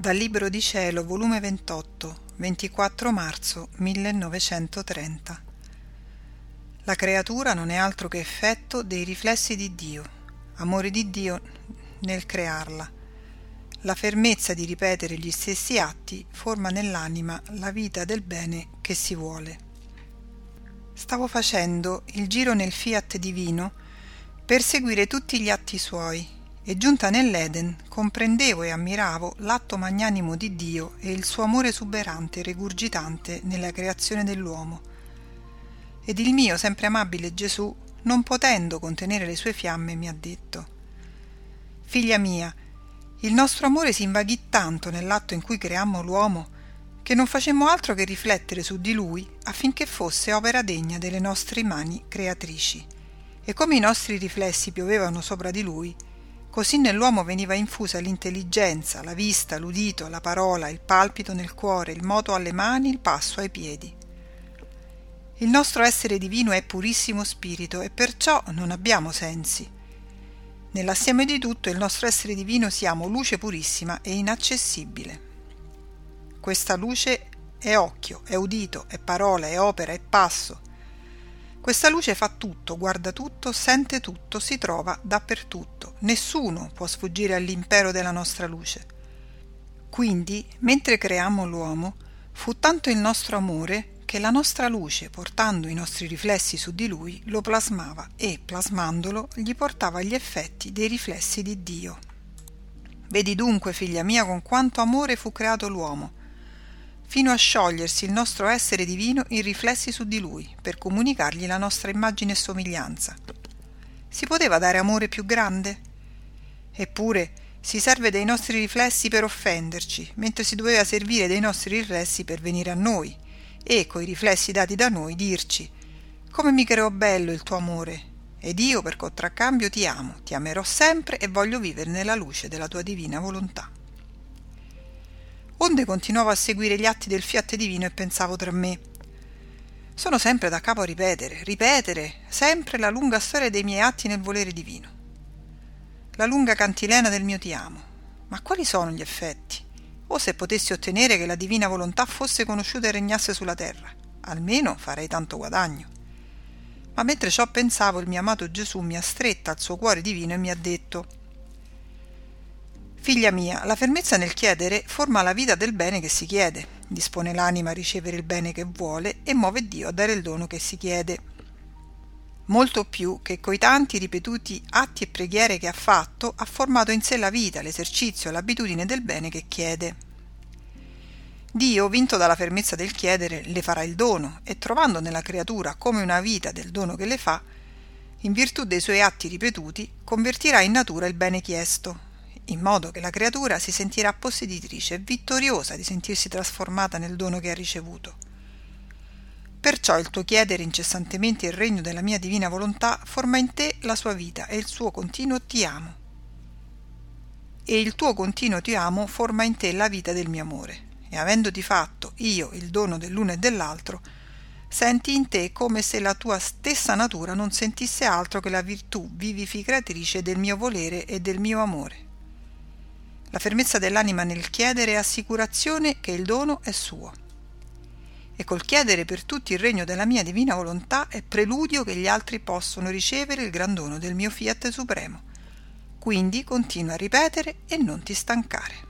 Dal Libro di Cielo, volume 28, 24 marzo 1930. La creatura non è altro che effetto dei riflessi di Dio, amore di Dio nel crearla. La fermezza di ripetere gli stessi atti forma nell'anima la vita del bene che si vuole. Stavo facendo il giro nel fiat divino per seguire tutti gli atti suoi e giunta nell'Eden comprendevo e ammiravo l'atto magnanimo di Dio e il suo amore esuberante e regurgitante nella creazione dell'uomo. Ed il mio sempre amabile Gesù, non potendo contenere le sue fiamme, mi ha detto Figlia mia, il nostro amore si invaghì tanto nell'atto in cui creammo l'uomo che non facemmo altro che riflettere su di lui affinché fosse opera degna delle nostre mani creatrici. E come i nostri riflessi piovevano sopra di lui, Così nell'uomo veniva infusa l'intelligenza, la vista, l'udito, la parola, il palpito nel cuore, il moto alle mani, il passo ai piedi. Il nostro essere divino è purissimo spirito e perciò non abbiamo sensi. Nell'assieme di tutto il nostro essere divino siamo luce purissima e inaccessibile. Questa luce è occhio, è udito, è parola, è opera, è passo, questa luce fa tutto, guarda tutto, sente tutto, si trova dappertutto. Nessuno può sfuggire all'impero della nostra luce. Quindi, mentre creammo l'uomo, fu tanto il nostro amore che la nostra luce, portando i nostri riflessi su di lui, lo plasmava e, plasmandolo, gli portava gli effetti dei riflessi di Dio. Vedi dunque, figlia mia, con quanto amore fu creato l'uomo, fino a sciogliersi il nostro essere divino in riflessi su di lui, per comunicargli la nostra immagine e somiglianza. Si poteva dare amore più grande? Eppure si serve dei nostri riflessi per offenderci, mentre si doveva servire dei nostri riflessi per venire a noi e, coi riflessi dati da noi, dirci come mi creò bello il tuo amore, ed io per contraccambio ti amo, ti amerò sempre e voglio vivere nella luce della tua divina volontà onde continuavo a seguire gli atti del fiat divino e pensavo tra me. Sono sempre da capo a ripetere ripetere sempre la lunga storia dei miei atti nel volere divino. La lunga cantilena del mio ti amo. Ma quali sono gli effetti? O se potessi ottenere che la divina volontà fosse conosciuta e regnasse sulla terra almeno farei tanto guadagno. Ma mentre ciò pensavo il mio amato Gesù mi ha stretta al suo cuore divino e mi ha detto Figlia mia, la fermezza nel chiedere forma la vita del bene che si chiede, dispone l'anima a ricevere il bene che vuole e muove Dio a dare il dono che si chiede. Molto più che coi tanti ripetuti atti e preghiere che ha fatto, ha formato in sé la vita, l'esercizio l'abitudine del bene che chiede. Dio, vinto dalla fermezza del chiedere, le farà il dono e trovando nella creatura come una vita del dono che le fa, in virtù dei suoi atti ripetuti, convertirà in natura il bene chiesto, in modo che la creatura si sentirà posseditrice e vittoriosa di sentirsi trasformata nel dono che ha ricevuto. Perciò il tuo chiedere incessantemente il regno della mia divina volontà forma in te la sua vita e il suo continuo ti amo. E il tuo continuo ti amo forma in te la vita del mio amore. E avendoti fatto io il dono dell'uno e dell'altro, senti in te come se la tua stessa natura non sentisse altro che la virtù vivificatrice del mio volere e del mio amore. La fermezza dell'anima nel chiedere è assicurazione che il dono è suo. E col chiedere per tutti il regno della mia divina volontà è preludio che gli altri possono ricevere il gran dono del mio fiat supremo. Quindi continua a ripetere e non ti stancare.